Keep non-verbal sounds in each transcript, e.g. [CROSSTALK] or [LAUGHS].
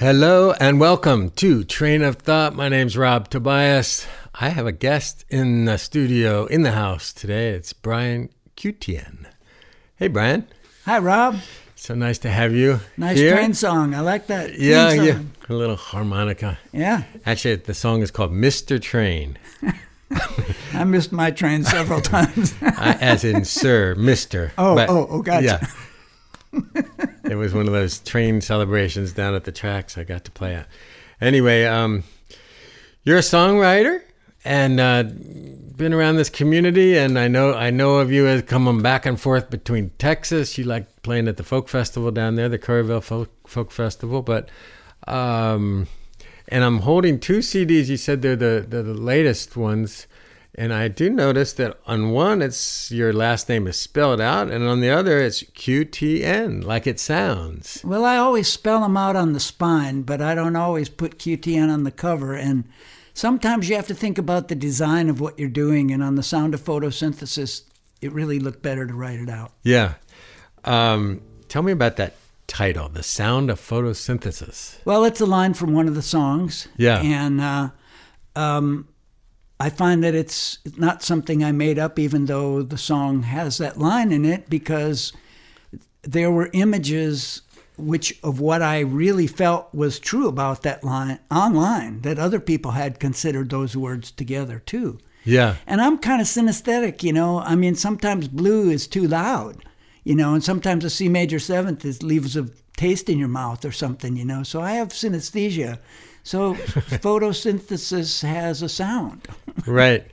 Hello and welcome to Train of Thought. My name's Rob Tobias. I have a guest in the studio, in the house today. It's Brian Cutean. Hey, Brian. Hi, Rob. So nice to have you. Nice here. train song. I like that. Yeah, yeah. A little harmonica. Yeah. Actually, the song is called Mr. Train, [LAUGHS] I missed my train several [LAUGHS] times. as in Sir, Mr. [LAUGHS] Oh, oh, oh, gotcha. Yeah. It was one of those train celebrations down at the tracks I got to play at. Anyway, um, you're a songwriter and uh, been around this community, and I know I know of you as coming back and forth between Texas. You like playing at the folk festival down there, the Kerrville Folk, folk Festival, but. Um, and I'm holding two CDs. You said they're the, they're the latest ones. And I do notice that on one, it's your last name is spelled out, and on the other, it's QTN, like it sounds. well, I always spell them out on the spine, but I don't always put QTN on the cover. And sometimes you have to think about the design of what you're doing. And on the sound of photosynthesis, it really looked better to write it out. Yeah. Um, tell me about that title, The Sound of Photosynthesis. Well, it's a line from one of the songs. Yeah. And uh, um, I find that it's not something I made up, even though the song has that line in it, because there were images which of what I really felt was true about that line online that other people had considered those words together too. Yeah. And I'm kind of synesthetic, you know. I mean, sometimes blue is too loud, you know, and sometimes a C major seventh is leaves a taste in your mouth or something, you know. So I have synesthesia. So [LAUGHS] photosynthesis has a sound. Right.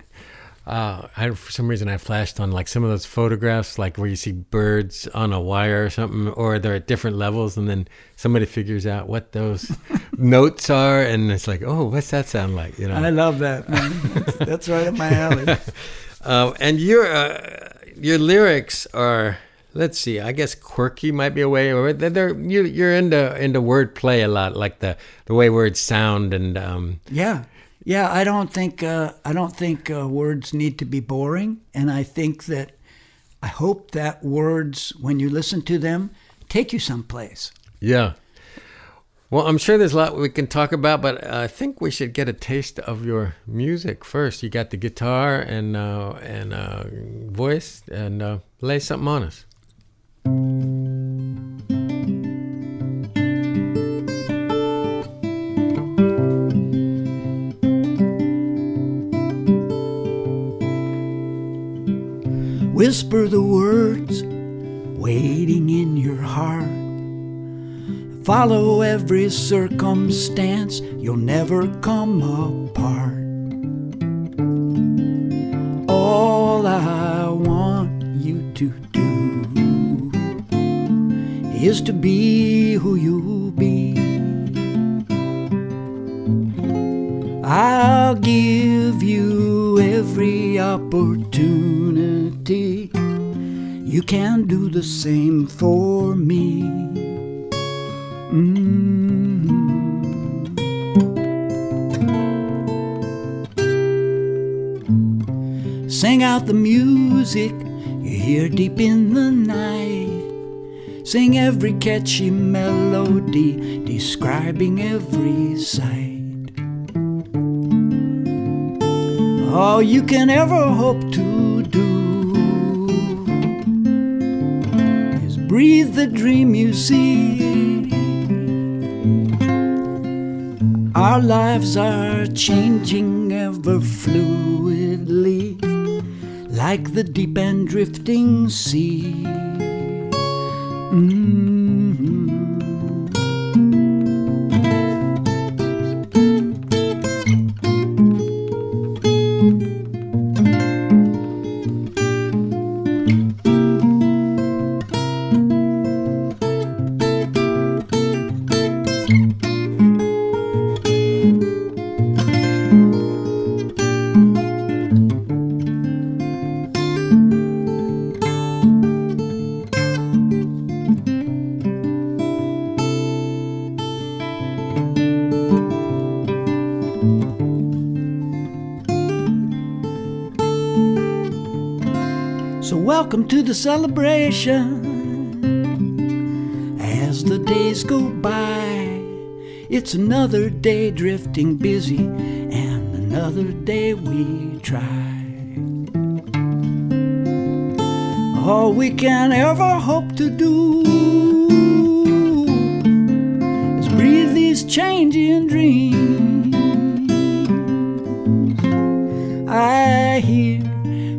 Uh, I, for some reason, I flashed on like some of those photographs, like where you see birds on a wire or something, or they're at different levels, and then somebody figures out what those [LAUGHS] notes are, and it's like, oh, what's that sound like? You know. I love that. That's, that's right up my alley. Um, [LAUGHS] and your uh, your lyrics are, let's see, I guess quirky might be a way, or they're, you, you're into into wordplay a lot, like the the way words sound, and um, Yeah, yeah. I don't think uh, I don't think uh, words need to be boring, and I think that I hope that words, when you listen to them, take you someplace. yeah. Well, I'm sure there's a lot we can talk about, but I think we should get a taste of your music first. You got the guitar and uh, and uh, voice, and uh, lay something on us. Whisper the words waiting in your heart. Follow every circumstance, you'll never come apart. All I is to be who you be. I'll give you every opportunity. You can do the same for me. Mm. Sing out the music you hear deep in the night. Sing every catchy melody describing every sight. All you can ever hope to do is breathe the dream you see. Our lives are changing ever fluidly, like the deep and drifting sea. Mhm. To the celebration. As the days go by, It's another day drifting busy, and another day we try. All we can ever hope to do is breathe these changing dreams. I hear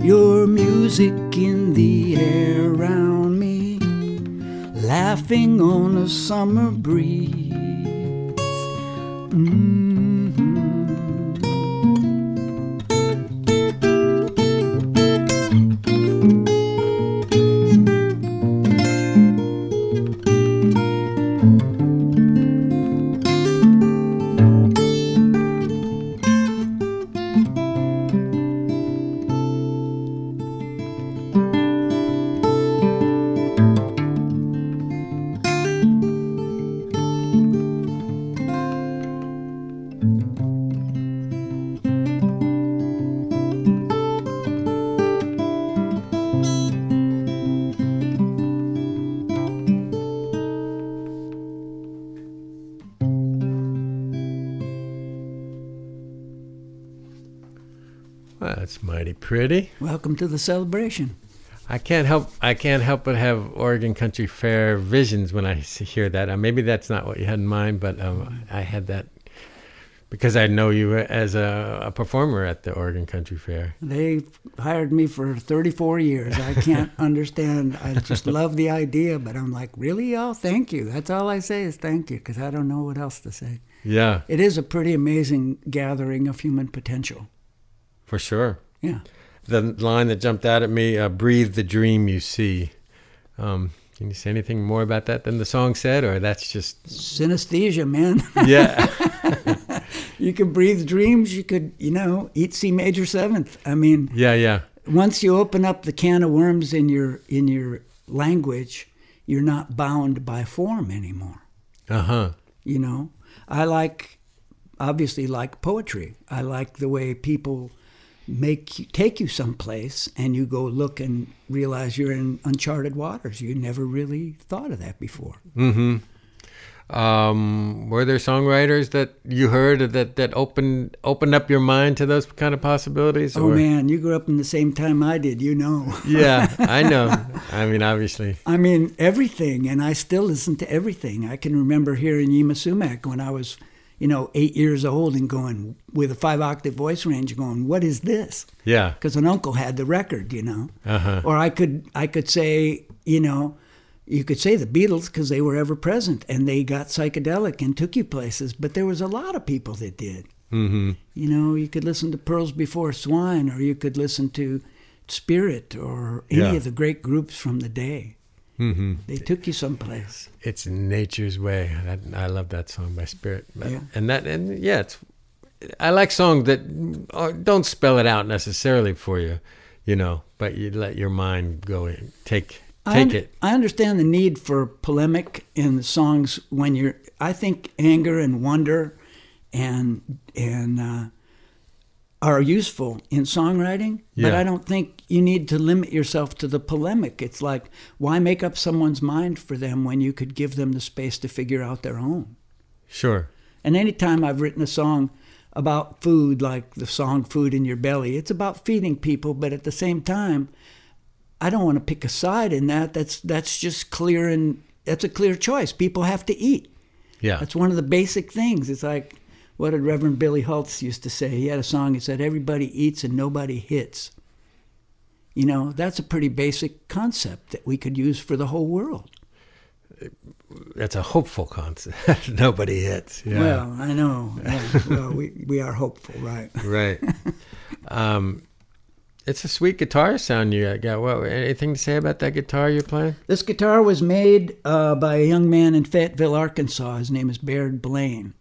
your music in the around me, laughing on a summer breeze. Mhm. Mighty pretty. Welcome to the celebration. I can't help I can't help but have Oregon Country Fair visions when I hear that. Uh, maybe that's not what you had in mind, but um, I had that because I know you as a, a performer at the Oregon Country Fair. They hired me for 34 years. I can't [LAUGHS] understand. I just love the idea, but I'm like, really, y'all? Thank you. That's all I say is thank you because I don't know what else to say. Yeah, It is a pretty amazing gathering of human potential. for sure. Yeah. The line that jumped out at me: uh, "Breathe the dream you see." Um, can you say anything more about that than the song said, or that's just Synesthesia, man. yeah, [LAUGHS] you could breathe dreams. You could, you know, eat C major seventh. I mean, yeah, yeah, once you open up the can of worms in your in your language, you're not bound by form anymore. uh huh, You know, I like obviously like poetry. I like the way people make you take you someplace and you go look and realize you're in uncharted waters. You never really thought of that before. mm-hmm. Um, were there songwriters that you heard that that opened opened up your mind to those kind of possibilities? Oh man, you grew up in the same time I did, you know. [LAUGHS] yeah, I know. [LAUGHS] I mean, obviously, I mean, everything, and I still listen to everything. I can remember hearing Yma Sumac when I was, you know, eight years old and going with a five octave voice range, going, "What is this?" yeah, Because an uncle had the record, you know. uh huh, Or I could, I could say, you know, you could say the Beatles because they were ever present and they got psychedelic and took you places. But there was a lot of people that did. mm-hmm. You know, you could listen to Pearls Before Swine, or you could listen to Spirit, or any Yeah. of the great groups from the day. Mm-hmm. They took you someplace. It's nature's way. That, I love that song by Spirit. But- Yeah. And that, and yeah, it's. I like songs that uh, don't spell it out necessarily for you, you know, but you let your mind go in, take I take un- it. I understand the need for polemic in the songs when you're. I think anger and wonder, and and uh, are useful in songwriting, but I don't think you need to limit yourself to the polemic. It's like why make up someone's mind for them when you could give them the space to figure out their own. Sure. And anytime I've written a song about food, like the song Food in Your Belly, it's about feeding people, but at the same time, I don't want to pick a side in that. That's that's just clear and that's a clear choice. People have to eat. Yeah. That's one of the basic things. It's like what did Reverend Billy Holtz used to say? He had a song he said, Everybody eats and nobody hits. You know, that's a pretty basic concept that we could use for the whole world. That's a hopeful concept. [LAUGHS] Nobody hits. Yeah. Well, I know. Yeah. well, we, we are hopeful, right? [LAUGHS] right. Um, it's a sweet guitar sound you got. What? Anything to say about that guitar you're playing? This guitar was made uh, by a young man in Fayetteville, Arkansas. His name is Baird Blaine.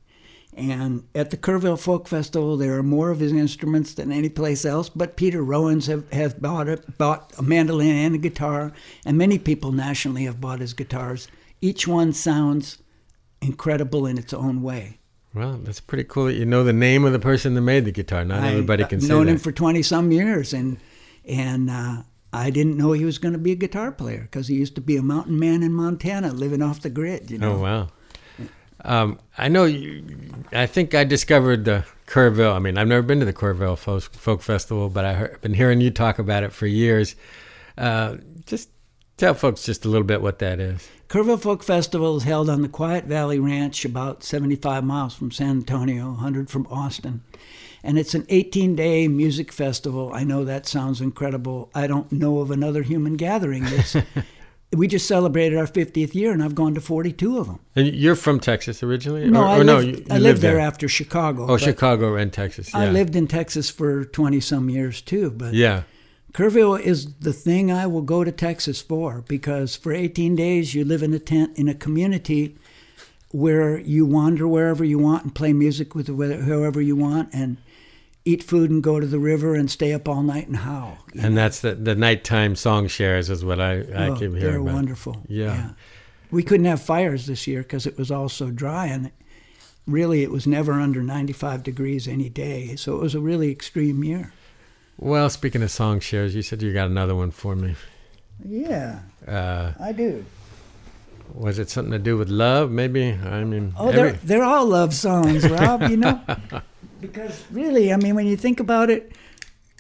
And at the Kerrville Folk Festival, there are more of his instruments than any place else. But Peter Rowans have, have bought, a, bought a mandolin and a guitar, and many people nationally have bought his guitars. Each one sounds incredible in its own way. Well, that's pretty cool that you know the name of the person that made the guitar. Not everybody can say that. I've say known that. him for 20 some years, and, and uh, I didn't know he was going to be a guitar player because he used to be a mountain man in Montana living off the grid, you know. oh wow. Um, I know. You, I think I discovered the Kerrville. I mean, I've never been to the Kerrville Folk, Folk Festival, but I've been hearing you talk about it for years. Uh, just tell folks just a little bit what that is. Kerrville Folk Festival is held on the Quiet Valley Ranch, about 75 miles from San Antonio, 100 from Austin. And it's an 18 day music festival. I know that sounds incredible. I don't know of another human gathering that's. [LAUGHS] we just celebrated our 50th year, and I've gone to 42 of them. And you're from Texas originally? No, or, I lived, no, you, you I lived lived there, after Chicago. Oh, Chicago and Texas. Yeah. I lived in Texas for 20 some years too. But Yeah. Kerrville is the thing I will go to Texas for because for 18 days you live in a tent in a community where you wander wherever you want and play music with whoever you want and eat food and go to the river and stay up all night and howl. And that's the the nighttime song shares is what I, I Oh, keep they're about. wonderful. Yeah. We couldn't have fires this year because it was all so dry, and really it was never under 95 degrees any day. So it was a really extreme year. Well, speaking of song shares, you said you got another one for me. Yeah, Uh, I do. was it something to do with love? Maybe. I mean, Oh, every- they're they're all love songs, Rob. You know, [LAUGHS] because really, I mean, when you think about it,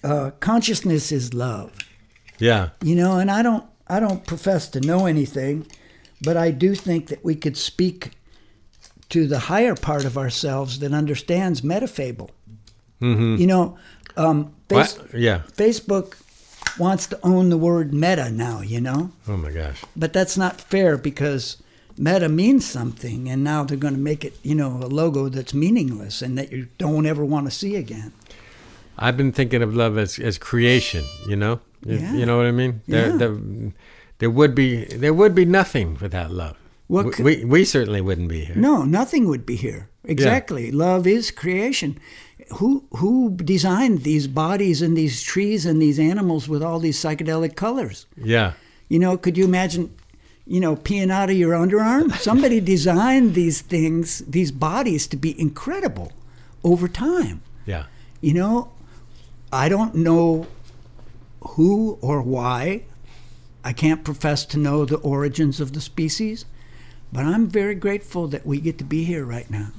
uh, consciousness is love. yeah, You know, and I don't I don't profess to know anything, but I do think that we could speak to the higher part of ourselves that understands metafable. hmm You know, um, face? Yeah. Facebook wants to own the word meta now. You know, Oh my gosh. but that's not fair because meta means something, and now they're going to make it, you know, a logo that's meaningless and that you don't ever want to see again. I've been thinking of love as, as creation. You know. You- Yeah. You know what I mean? There, Yeah. there, there would be there would be nothing without love. What could- we we certainly wouldn't be here. No, nothing would be here. Exactly. Love is creation. Who who designed these bodies and these trees and these animals with all these psychedelic colors? Yeah. You know, could you imagine, you know, peeing out of your underarm? Somebody [LAUGHS] designed these things, these bodies to be incredible over time. Yeah. You know, I don't know who or why. I can't profess to know the origins of the species, but I'm very grateful that we get to be here right now.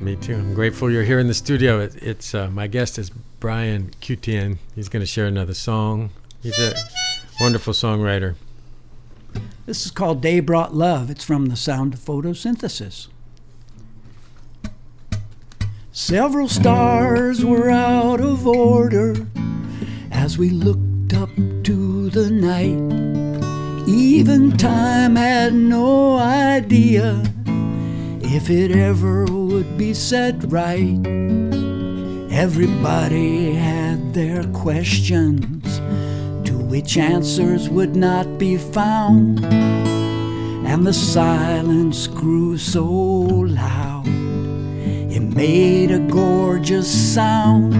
Me too. I'm grateful you're here in the studio. It, it's uh, my guest is Brian Cutean. He's going to share another song. He's a wonderful songwriter. This is called Day Brought Love. It's from the sound of photosynthesis. Several stars were out of order as we looked up to the night. Even time had no idea if it ever would be set right. Everybody had their questions to which answers would not be found. And the silence grew so loud, it made a gorgeous sound.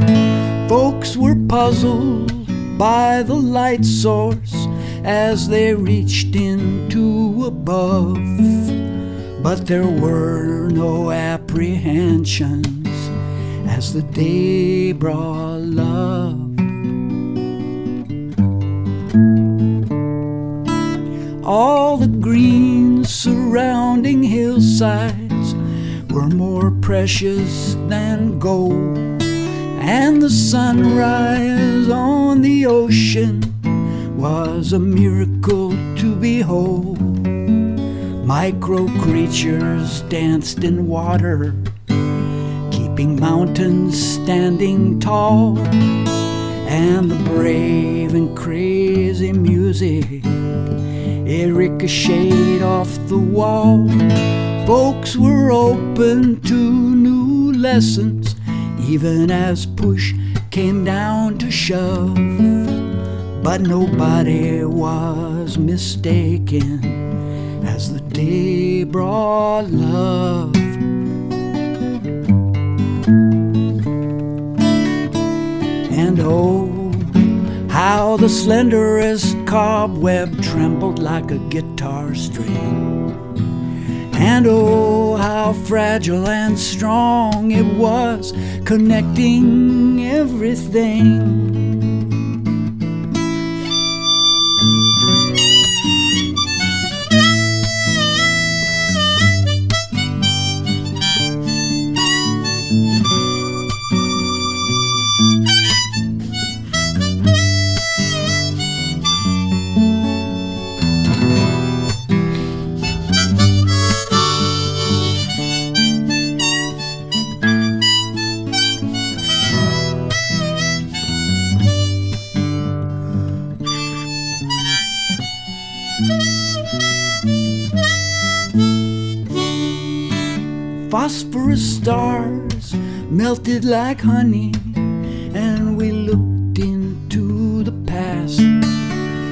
Folks were puzzled by the light source as they reached into above. But there were no apprehensions as the day brought love. All the green surrounding hillsides were more precious than gold, and the sunrise on the ocean was a miracle to behold. Micro creatures danced in water, keeping mountains standing tall, and the brave and crazy music it ricocheted off the wall. Folks were open to new lessons, even as push came down to shove. But nobody was mistaken as the day brought love. And oh, how the slenderest cobweb trembled like a guitar string. And oh, how fragile and strong it was, connecting everything. Melted like honey, and we looked into the past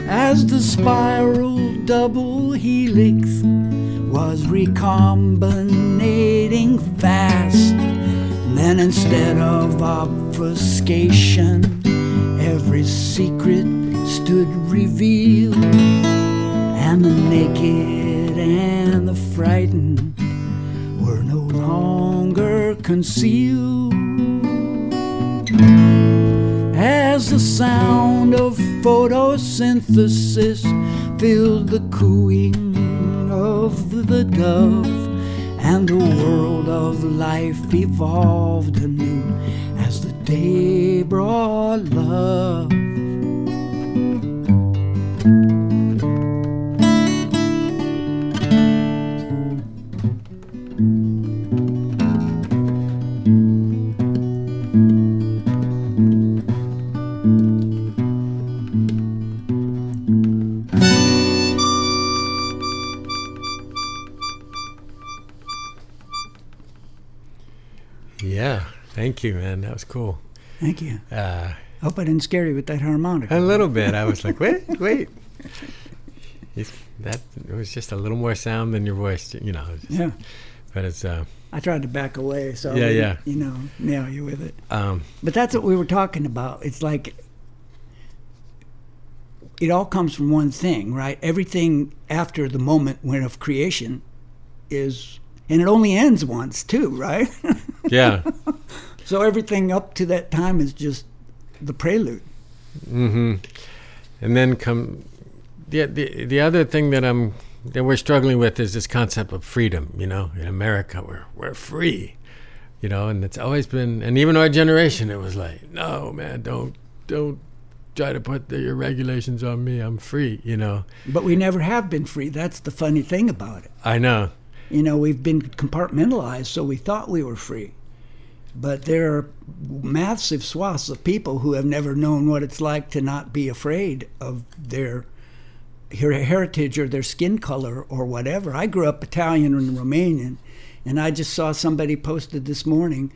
as the spiral double helix was recombinating fast. Then instead of obfuscation, every secret stood revealed, and the naked and the frightened were no longer concealed. Sound of photosynthesis filled the cooing of the dove, and the world of life evolved anew as the day brought love. Thank you, man. That was cool. Thank you. Uh, Hope I didn't scare you with that harmonica. a little bit. I was like, wait, wait. It's, that it was just a little more sound than your voice, you know. it's- Yeah. But it's uh, I tried to back away, so I Yeah, yeah. you know, nail you with it. um, But that's what we were talking about. It's like it all comes from one thing, right? Everything after the moment when of creation is, and it only ends once too, right? yeah. [LAUGHS] so everything up to that time is just the prelude. hmm And then come the, the the other thing that I'm that we're struggling with is this concept of freedom. You know, in America, we're we're free. You know, and it's always been, and even our generation, it was like, no, man, don't don't try to put the, your regulations on me. I'm free. You know, But we never have been free. That's the funny thing about it. I know. You know, we've been compartmentalized, so we thought we were free. But there are massive swaths of people who have never known what it's like to not be afraid of their her- heritage or their skin color or whatever. I grew up Italian and Romanian, and I just saw somebody posted this morning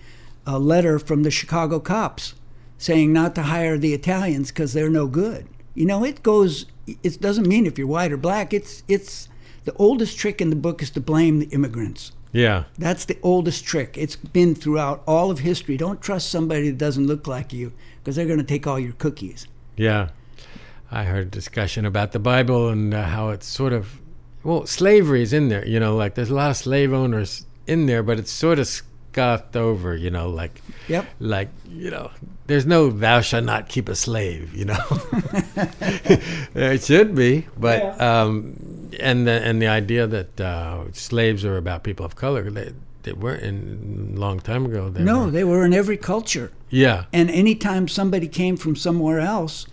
a letter from the Chicago cops saying not to hire the Italians because they're no good. You know, it goes. It doesn't mean if you're white or black. It's it's the oldest trick in the book is to blame the immigrants. Yeah, That's the oldest trick. It's been throughout all of history. Don't trust somebody that doesn't look like you because they're going to take all your cookies. yeah. I heard discussion about the Bible and uh, how it's sort of well, slavery is in there. You know, like there's a lot of slave owners in there, but it's sort of scoffed over. You know, like Yep. like you know there's no thou shalt not keep a slave you know [LAUGHS] [LAUGHS] it should be but um and the and the idea that uh slaves are about people of color they they weren't in a long time ago they No, were, they were in every culture. yeah And anytime somebody came from somewhere else,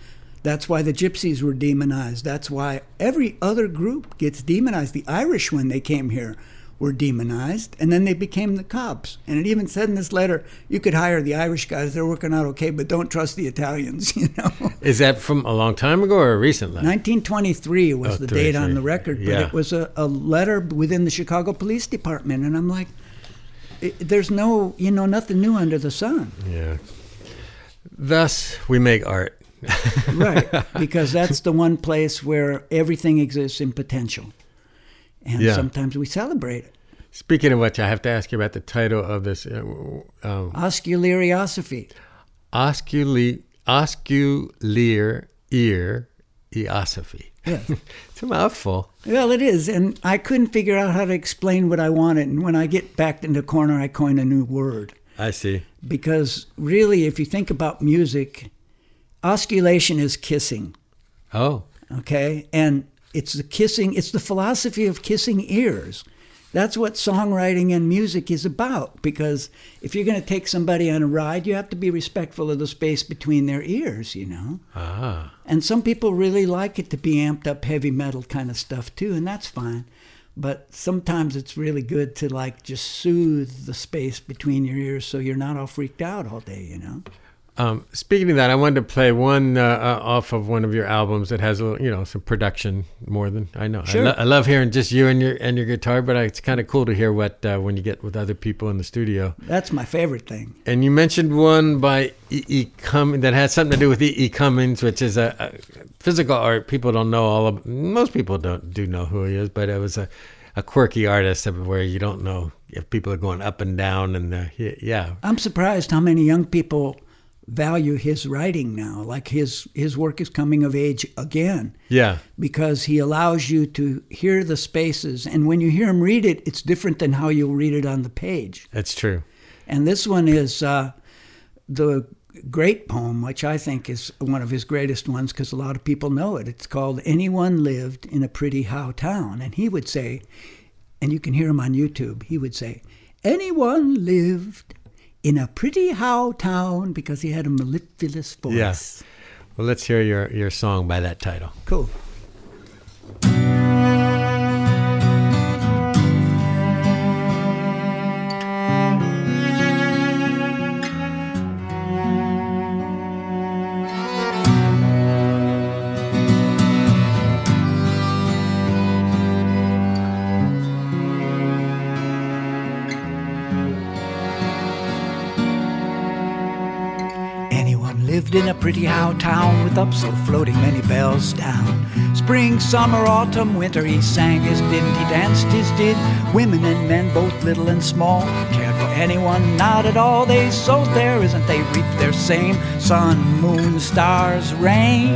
that's why the gypsies were demonized. That's why every other group gets demonized. The Irish, when they came here, were demonized, and then they became the cops. And it even said in this letter, you could hire the Irish guys; they're working out okay, but don't trust the Italians. [LAUGHS] You know. is that from a long time ago or recently 1923 was Oh, the date on the record, but Yeah. it was a, a letter within the Chicago Police Department, and I'm like, there's no, you know, nothing new under the sun, yeah thus we make art [LAUGHS] right? because that's the one place where everything exists in potential, and Yeah. sometimes we celebrate it. Speaking of which i have to ask you about the title of this uh, um, Osculariosophy. osculi ear eosophy Yes. [LAUGHS] it's a mouthful Well, it is, and I couldn't figure out how to explain what I wanted. And when I get back in the corner, I coin a new word. I see. Because really, if you think about music, osculation is kissing. Oh, okay and it's the kissing it's the philosophy of kissing ears that's what songwriting and music is about because if you're going to take somebody on a ride you have to be respectful of the space between their ears you know? Ah, and some people really like it to be amped up heavy metal kind of stuff too and that's fine. But sometimes it's really good to like just soothe the space between your ears so you're not all freaked out all day you know Um, speaking of that, I wanted to play one uh, uh, off of one of your albums that has a little, you know some production more than I know. Sure. I, lo- I love hearing just you and your and your guitar, but I, it's kind of cool to hear what uh, when you get with other people in the studio. That's my favorite thing. And you mentioned one by E. e. Cummings that had something to do with E. E. Cummings, which is a, a physical art. People don't know all of. Most people don't do know who he is, but it was a, a quirky artist where you don't know if people are going up and down. And yeah, I'm surprised how many young people value his writing now. Like his his work is coming of age again. yeah, because he allows you to hear the spaces. And when you hear him read it, it's different than how you'll read it on the page. that's true. And this one is uh, the great poem, which I think is one of his greatest ones because a lot of people know it. It's called Anyone Lived in a Pretty How Town. And he would say, and you can hear him on YouTube, he would say, Anyone lived in a pretty how town because he had a mellifluous voice. Yes. Well, let's hear your, your song by that title. Cool. Lived in a pretty how town with up so floating many bells down. Spring, summer, autumn, winter, he sang his didn't, he danced his did. Women and men, both little and small, cared for anyone, not at all. They sowed their isn't they reaped their same. Sun, moon, stars, rain.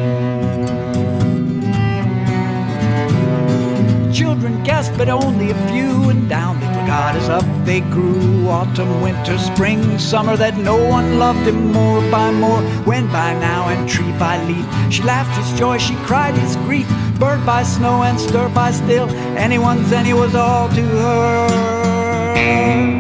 Children guessed, but only a few, and down forgot is up they grew. Autumn, winter, spring, summer, that no one loved him more by more. When by now and tree by leaf, she laughed his joy, she cried his grief. Bird by snow and stir by still, anyone's any was all to her.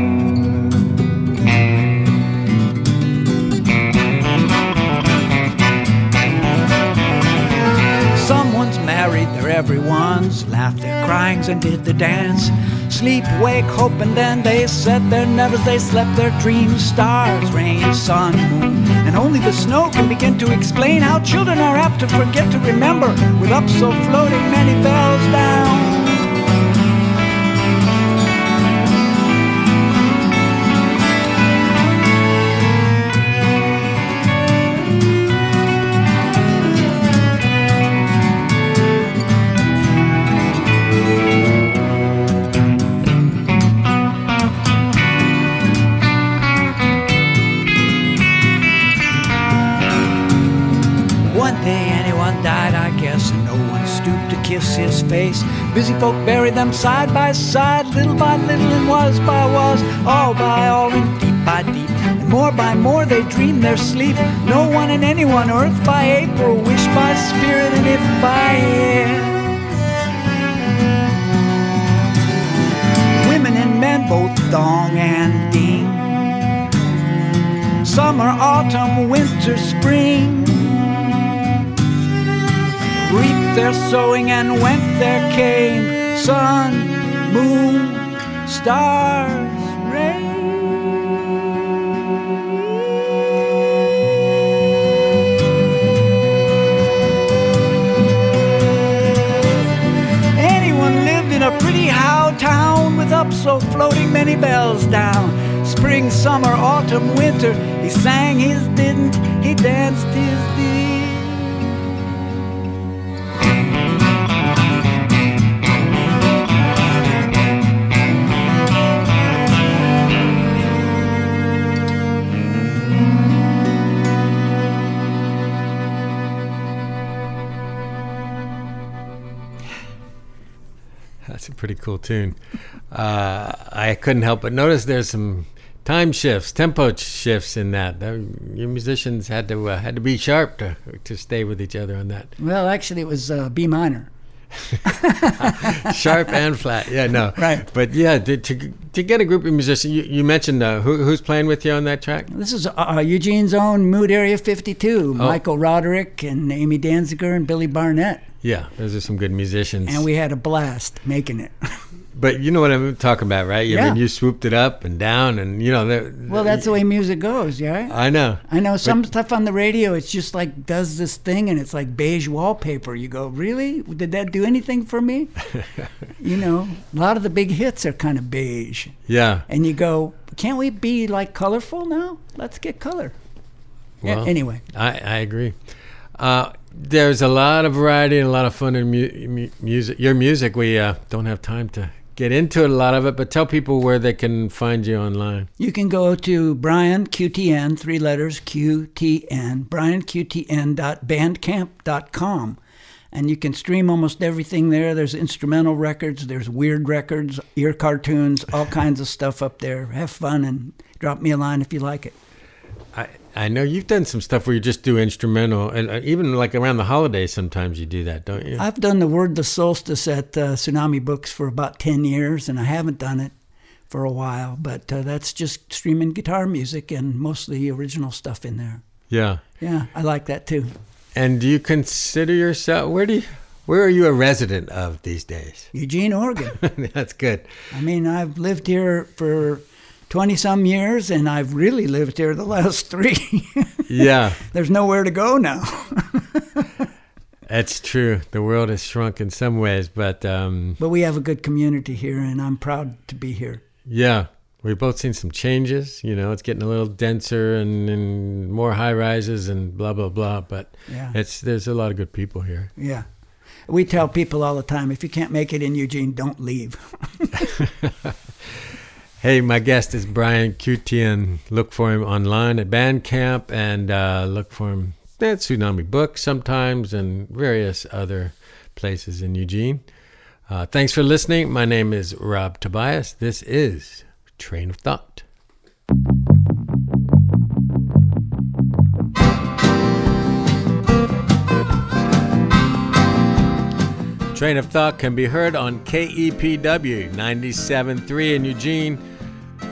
Everyone's. Laughed their cryings and did the dance. Sleep, wake, hope, and then they set their nevers, they slept their dreams. Stars, rain, sun, moon, and only the snow can begin to explain how children are apt to forget to remember. With up so floating many bells down. Kiss his face. Busy folk buried them side by side, little by little, and was by was, all by all, and deep by deep. And more by more they dream their sleep. No one and anyone, earth by April, wish by spirit, and if by air. Women and men, both dong and ding. Summer, autumn, winter, spring reaped their sowing and went there came sun, moon, stars, rain. Anyone lived in a pretty how town with up so floating many bells down. Spring, summer, autumn, winter, he sang his didn't, he danced his did. That's cool tune. Uh, I couldn't help but notice there's some time shifts, tempo shifts in that. Uh, Your musicians had to uh, had to be sharp to to stay with each other on that. Well, actually, it was uh, B minor. [LAUGHS] Sharp and flat. Yeah, no. Right. But yeah, to to, to get a group of musicians, you, you mentioned uh, who, who's playing with you on that track? This is uh, Eugene's own Mood Area 52. Michael Roderick and Amy Danziger and Billy Barnett. Yeah, those are some good musicians. And we had a blast making it. [LAUGHS] But you know what I'm talking about, right? I Yeah. mean, you swooped it up and down, and you know. The, Well, that's the way music goes, yeah. I know. I know some stuff on the radio. It's just like does this thing, and it's like beige wallpaper. You go, really? Did that do anything for me? [LAUGHS] you know, a lot of the big hits are kind of beige, Yeah. and you go, can't we be like colorful now? Let's get color. Yeah, Well, anyway, I, I agree. Uh, there's a lot of variety and a lot of fun in mu- mu- music. Your music, we uh, don't have time to get into a lot of it, but tell people where they can find you online. you can go to Brian QTN, three letters QTN, brianqtn.bandcamp.com. And you can stream almost everything there. There's instrumental records, there's weird records, ear cartoons, all kinds of stuff up there. Have fun and drop me a line if you like it. I, know you've done some stuff where you just do instrumental, and uh, even like around the holidays, sometimes you do that, don't you? I've done the Word the Solstice at uh, Tsunami Books for about 10 years, and I haven't done it for a while, but uh, that's just streaming guitar music and mostly original stuff in there. yeah. Yeah, I like that too. And do you consider yourself where do you, where are you a resident of these days? Eugene, Oregon. [LAUGHS] That's good. I mean, I've lived here for 20 some years, and I've really lived here the last [LAUGHS] three. Yeah, There's nowhere to go now. [LAUGHS] that's true. The world has shrunk in some ways, but um, But we have a good community here, and I'm proud to be here. yeah, we've both seen some changes. You know, it's getting a little denser and, and more high rises and blah blah blah. But Yeah. it's there's a lot of good people here. Yeah. We tell people all the time if you can't make it in Eugene, don't leave. [LAUGHS] Hey, my guest is Brian Cutean. Look for him online at Bandcamp and uh, look for him at Tsunami Books sometimes and various other places in Eugene. Uh, thanks for listening. My name is Rob Tobias. This is Train of Thought. Train of Thought can be heard on KEPW 97.3 in Eugene.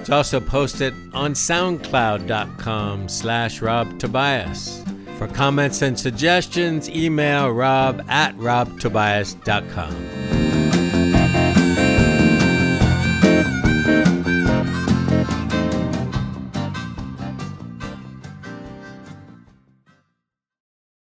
It's also posted on soundcloud.com slash Rob Tobias. For comments and suggestions, email rob at robtobias.com.